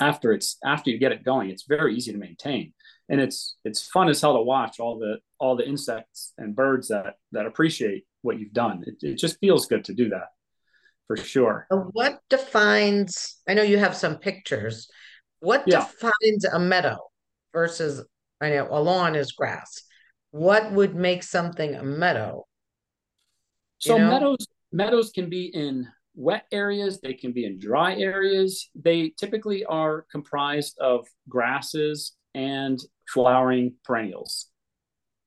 Speaker 3: after it's after you get it going. It's very easy to maintain. And it's it's fun as hell to watch all the all the insects and birds that that appreciate what you've done. It, it just feels good to do that for sure.
Speaker 2: What defines, I know you have some pictures. What yeah. defines a meadow versus, I know a lawn is grass. What would make something a meadow?
Speaker 3: So you know? meadows meadows can be in wet areas, they can be in dry areas. They typically are comprised of grasses and flowering perennials.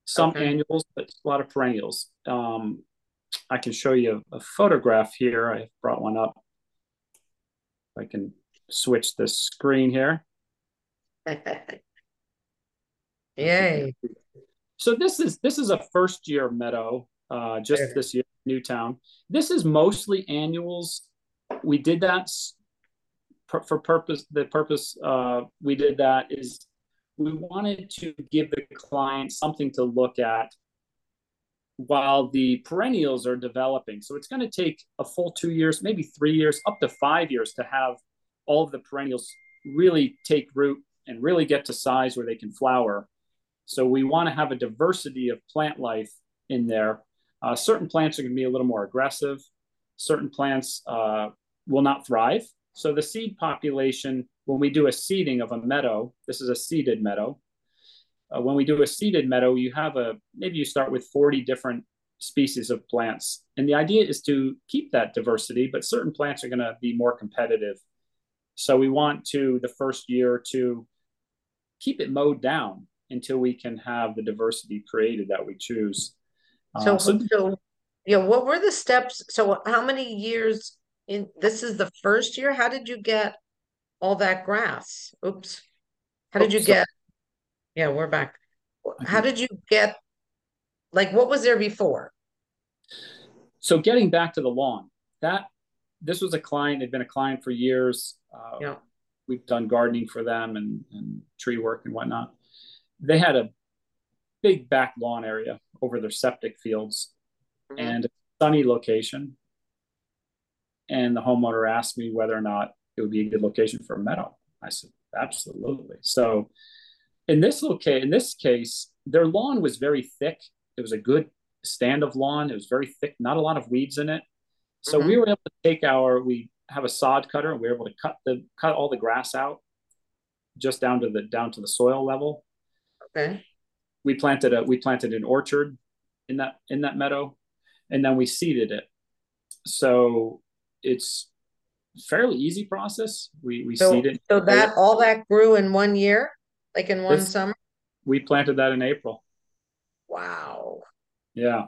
Speaker 3: Some okay. annuals, but a lot of perennials. Um, I can show you a, photograph here. I brought one up. I can switch the screen here.
Speaker 2: Yay.
Speaker 3: So this is this is a first year meadow, uh, just there. this year, Newtown. This is mostly annuals. We did that for purpose. The purpose uh, we did that is we wanted to give the client something to look at while the perennials are developing. So it's going to take a full two years, maybe three years, up to five years to have all of the perennials really take root and really get to size where they can flower. So we want to have a diversity of plant life in there. Uh, certain plants are going to be a little more aggressive. Certain plants uh, will not thrive. So the seed population, when we do a seeding of a meadow, this is a seeded meadow, uh, when we do a seeded meadow, you have a maybe you start with 40 different species of plants. And the idea is to keep that diversity, but certain plants are going to be more competitive. So we want to, the first year, to keep it mowed down until we can have the diversity created that we choose.
Speaker 2: So, uh, so, so, yeah, what were the steps? So, how many years in this is the first year? How did you get all that grass? Oops. How did you get? Yeah, we're back. How did you get? Like, what was there before?
Speaker 3: So, getting back to the lawn, that this was a client. they'd been a client for years. Uh, yeah. We've done gardening for them and, and tree work and whatnot. They had a big back lawn area over their septic fields mm-hmm. and a sunny location. And the homeowner asked me whether or not it would be a good location for a meadow. I said, absolutely. So in this loca- in this case, their lawn was very thick. It was a good stand of lawn. It was very thick, not a lot of weeds in it. So mm-hmm. we were able to take our we have a sod cutter and we were able to cut the cut all the grass out just down to the down to the soil level.
Speaker 2: Okay.
Speaker 3: We planted a we planted an orchard in that in that meadow and then we seeded it. So it's fairly easy process. We we
Speaker 2: so,
Speaker 3: seeded.
Speaker 2: So that all that grew in one year, like in one this, summer.
Speaker 3: We planted that in April.
Speaker 2: Wow.
Speaker 3: Yeah.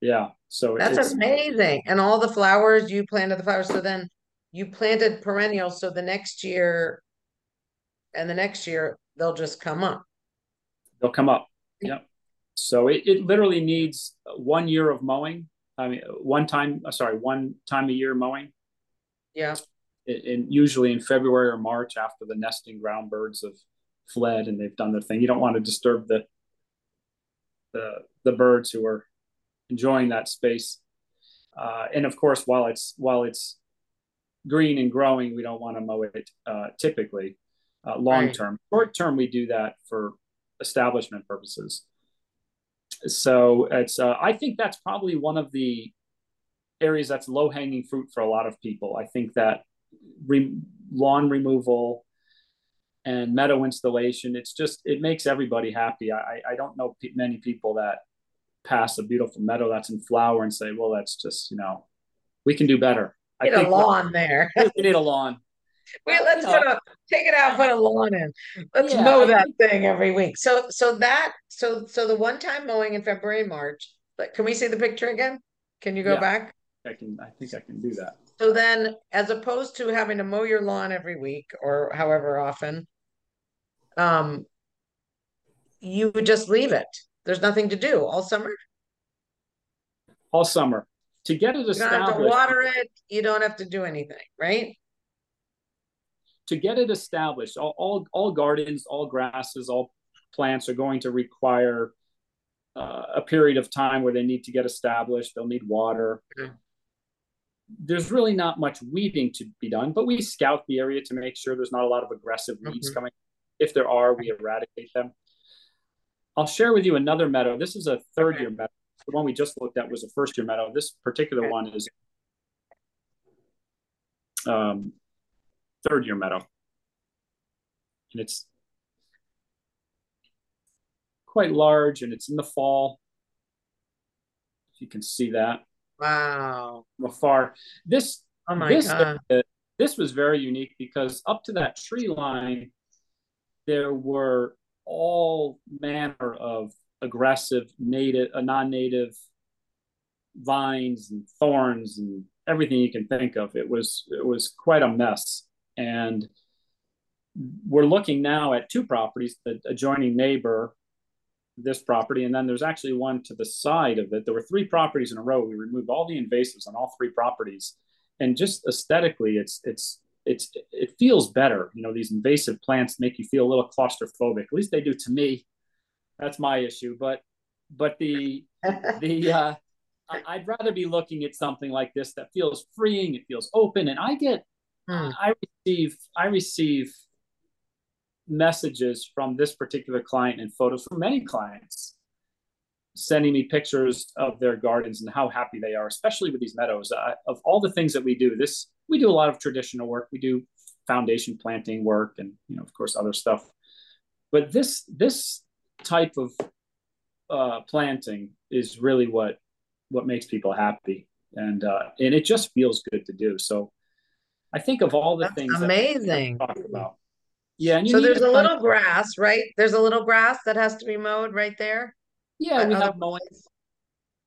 Speaker 3: Yeah. So
Speaker 2: that's amazing. And all the flowers you planted the flowers. So then you planted perennials. So the next year, and the next year they'll just come up.
Speaker 3: They'll come up. Yep. So it, it literally needs one year of mowing. I mean, one time, uh, sorry, one time a year mowing.
Speaker 2: Yeah.
Speaker 3: And usually in February or March after the nesting ground birds have fled and they've done their thing. You don't want to disturb the the the birds who are enjoying that space. Uh, and of course, while it's while it's green and growing, we don't want to mow it uh, typically. Uh, long term, right. short term, we do that for establishment purposes. So it's uh, I think that's probably one of the areas that's low hanging fruit for a lot of people. I think that re- lawn removal and meadow installation, it's just it makes everybody happy. I I don't know p- many people that pass a beautiful meadow that's in flower and say, well, that's just you know, we can do better.
Speaker 2: I need a lawn there.
Speaker 3: we need a lawn.
Speaker 2: Wait, let's put a take it out, put a lawn in. Let's yeah, mow that thing every week. So so that so so the one time mowing in February and March. But can we see the picture again? Can you go yeah, back?
Speaker 3: I can. I think I can do that.
Speaker 2: So then, as opposed to having to mow your lawn every week or however often, um, you would just leave it. There's nothing to do all summer.
Speaker 3: All summer to get it established.
Speaker 2: You don't have to water it. You don't have to do anything, right?
Speaker 3: to get it established, all, all, all gardens, all grasses, all plants are going to require uh, a period of time where they need to get established. They'll need water. There's really not much weeding to be done, but we scout the area to make sure there's not a lot of aggressive weeds mm-hmm. coming. If there are, we eradicate them. I'll share with you another meadow. This is a third year meadow. The one we just looked at was a first year meadow. This particular one is um, third year meadow. And it's quite large and it's in the fall. If you can see that.
Speaker 2: Wow.
Speaker 3: From afar. This
Speaker 2: oh my
Speaker 3: this,
Speaker 2: God.
Speaker 3: this was very unique because up to that tree line, there were all manner of aggressive native, uh, non-native vines and thorns and everything you can think of. It was it was quite a mess. And we're looking now at two properties, the adjoining neighbor, this property, and then there's actually one to the side of it. There were three properties in a row. We removed all the invasives on all three properties, and just aesthetically, it's it's it's it feels better. You know, these invasive plants make you feel a little claustrophobic. At least they do to me. That's my issue. But but the the uh, I'd rather be looking at something like this that feels freeing. It feels open, and I get Hmm. I receive I receive messages from this particular client and photos from many clients sending me pictures of their gardens and how happy they are, especially with these meadows. Uh, of all the things that we do, this we do a lot of traditional work. We do foundation planting work, and you know, of course, other stuff. But this this type of uh, planting is really what what makes people happy, and uh, and it just feels good to do. So I think of all the
Speaker 2: That's
Speaker 3: things
Speaker 2: amazing.
Speaker 3: that talk about. Yeah, and
Speaker 2: so there's a little grass, right? There's a little grass that has to be mowed right there.
Speaker 3: Yeah, we have mowing.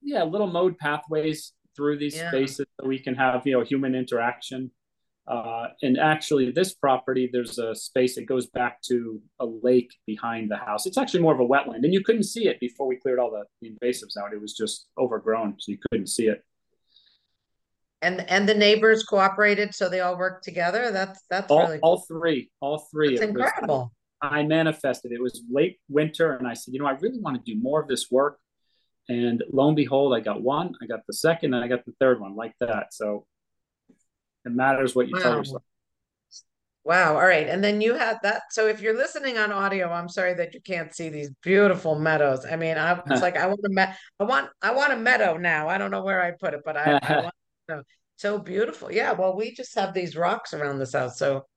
Speaker 3: Yeah, little mowed pathways through these yeah. spaces so we can have you know human interaction. Uh, and actually, this property, there's a space that goes back to a lake behind the house. It's actually more of a wetland, and you couldn't see it before we cleared all the, the invasives out. It was just overgrown, so you couldn't see it.
Speaker 2: And and the neighbors cooperated, so they all worked together. That's that's
Speaker 3: all,
Speaker 2: really cool.
Speaker 3: all three, all three.
Speaker 2: That's incredible.
Speaker 3: Was, I manifested. It was late winter, and I said, you know, I really want to do more of this work. And lo and behold, I got one, I got the second, and I got the third one like that. So it matters what you wow. tell yourself.
Speaker 2: Wow. All right. And then you had that. So if you're listening on audio, I'm sorry that you can't see these beautiful meadows. I mean, I was like, I want a me- I want I want a meadow now. I don't know where I put it, but I, I want so, so beautiful. Yeah. Well, we just have these rocks around this house. So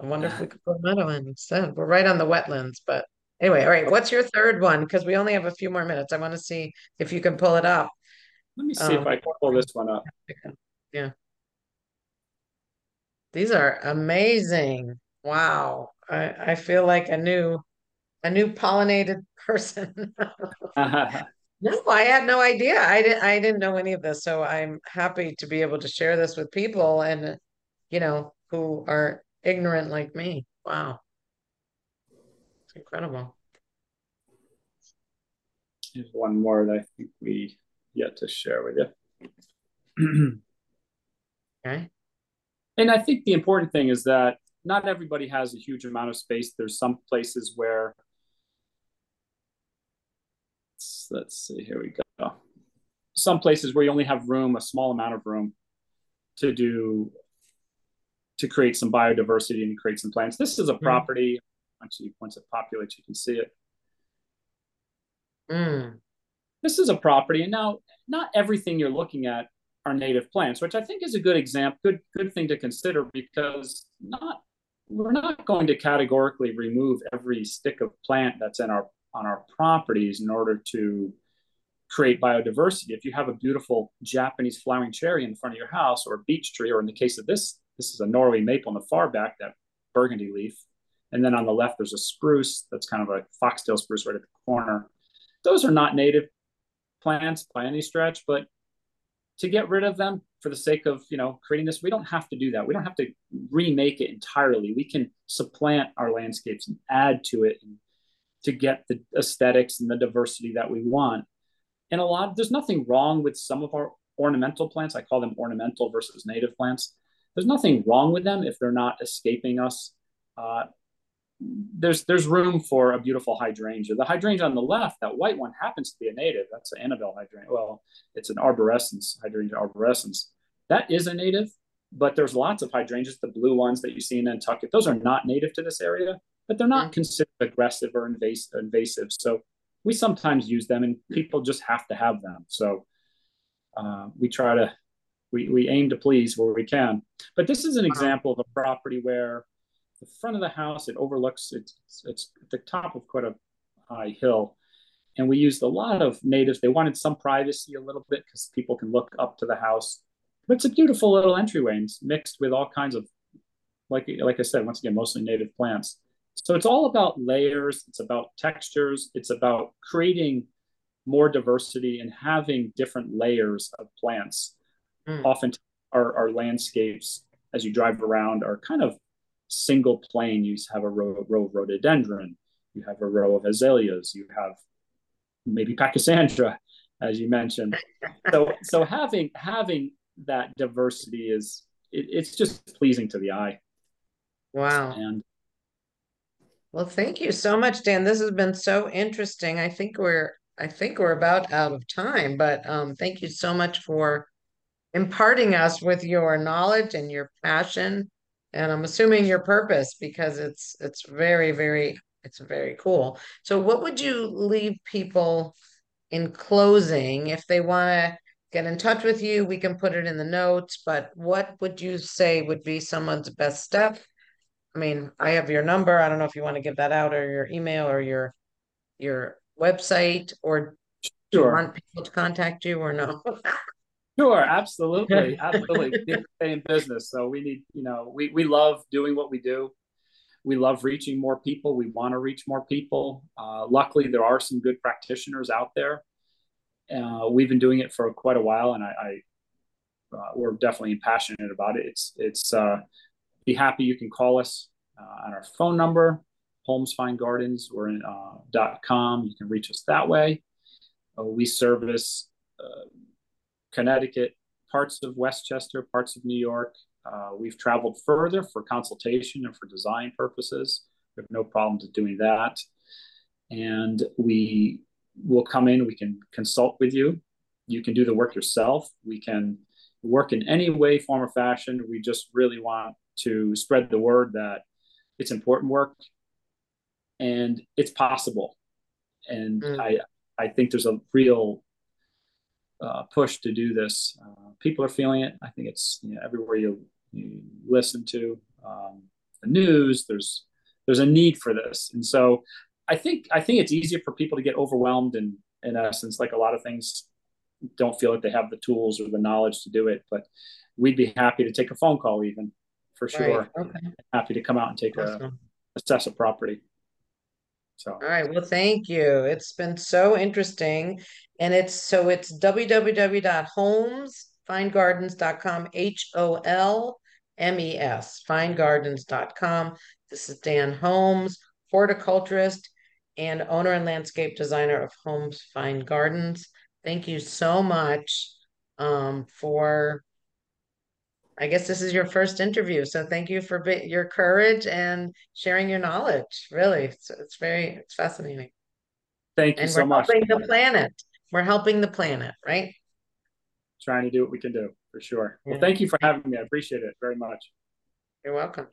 Speaker 2: I wonder if we could put a meadow in instead. We're right on the wetlands, but anyway, all right. What's your third one? Because we only have a few more minutes. I want to see if you can pull it up.
Speaker 3: Let me see um, if I can pull this one up.
Speaker 2: Yeah. These are amazing. Wow. I, I feel like a new a new pollinated person. no, I had no idea. I didn't I didn't know any of this. So I'm happy to be able to share this with people and you know who are ignorant like me. Wow. It's incredible.
Speaker 3: Here's one more that I think we yet to share with you.
Speaker 2: okay.
Speaker 3: And I think the important thing is that not everybody has a huge amount of space. There's some places where, let's, let's see, here we go. Some places where you only have room, a small amount of room to do, to create some biodiversity and create some plants. This is a mm-hmm. Property. Actually, once it populates, you can see it.
Speaker 2: Mm.
Speaker 3: This is a property. And now, not everything you're looking at are native plants, which I think is a good example, good good thing to consider because not we're not going to categorically remove every stick of plant that's in our on our properties in order to create biodiversity. If you have a beautiful Japanese flowering cherry in front of your house or a beech tree, or in the case of this, this is a Norway maple in the far back, that burgundy leaf. And then on the left, there's a spruce that's kind of a foxtail spruce right at the corner. Those are not native plants by any stretch, but to get rid of them for the sake of you know creating this we don't have to do that. We don't have to remake it entirely. We can supplant our landscapes and add to it to get the aesthetics and the diversity that we want. And a lot there's nothing wrong with some of our ornamental plants. I call them ornamental versus native plants. There's nothing wrong with them if they're not escaping us uh, there's there's room for a beautiful hydrangea. The hydrangea on the left, that white one, happens to be a native. That's an Annabelle hydrangea. Well, it's an arborescens, hydrangea arborescens. That is a native, but there's lots of hydrangeas, the blue ones that you see in Nantucket. Those are not native to this area, but they're not mm-hmm. considered aggressive or invasive. invasive. So we sometimes use them, and people just have to have them. So uh, we try to we we aim to please where we can. But this is an example of a property where the front of the house. It overlooks it's it's at the top of quite a high hill, and we used a lot of natives. They wanted some privacy a little bit because people can look up to the house. But it's a beautiful little entryway and mixed with all kinds of like like I said once again mostly native plants. So it's all about layers. It's about textures. It's about creating more diversity and having different layers of plants. Mm. Often our, our landscapes, as you drive around, are kind of single plane, you have a row, row of rhododendron, you have a row of azaleas, you have maybe pachysandra, as you mentioned. so so having having that diversity is it, it's just pleasing to the eye.
Speaker 2: Wow.
Speaker 3: And
Speaker 2: well, thank you so much, Dan. This has been so interesting. I think we're I think we're about out of time, but um, thank you so much for imparting us with your knowledge and your passion and I'm assuming your purpose because it's it's very very it's very cool. So what would you leave people in closing if they want to get in touch with you? We can put it in the notes, but what would you say would be someone's best step? I mean, I have your number. I don't know if you want to give that out or your email or your your website or sure. you want people to contact you or no?
Speaker 3: Sure, absolutely, absolutely. stay in business, so we need, you know, we we love doing what we do. We love reaching more people. We want to reach more people. Uh, luckily, there are some good practitioners out there. Uh, we've been doing it for quite a while, and I, I uh, we're definitely passionate about it. It's it's uh, be happy you can call us uh, on our phone number, Holmes Fine Gardens. We're in uh, dot com. You can reach us that way. we service Connecticut, parts of Westchester, parts of New York. Uh, we've traveled further for consultation and for design purposes. We have no problems doing that. And we will come in, we can consult with you. You can do the work yourself. We can work in any way, form, or fashion. We just really want to spread the word that it's important work and it's possible. And mm. I, I think there's a real uh, push to do this. Uh, people are feeling it. I think it's you know, everywhere you, you listen to um, the news. There's there's a need for this, and so I think I think it's easier for people to get overwhelmed and in essence, like a lot of things, don't feel like they have the tools or the knowledge to do it. But we'd be happy to take a phone call, even for sure. Right. Okay. Happy to come out and take awesome. a assess a property.
Speaker 2: So all right. Well, thank you. It's been so interesting. And it's so it's www.holmesfinegardens.com, H O L M E S, finegardens.com. This is Dan Holmes, horticulturist and owner and landscape designer of Holmes Fine Gardens. Thank you so much um, for I guess this is your first interview, so thank you for your courage and sharing your knowledge. Really, it's, it's very it's fascinating.
Speaker 3: Thank you
Speaker 2: and
Speaker 3: so much.
Speaker 2: Helping the planet. We're helping the planet, right?
Speaker 3: Trying to do what we can do for sure. Yeah. Well, thank you for having me. I appreciate it very much.
Speaker 2: You're welcome.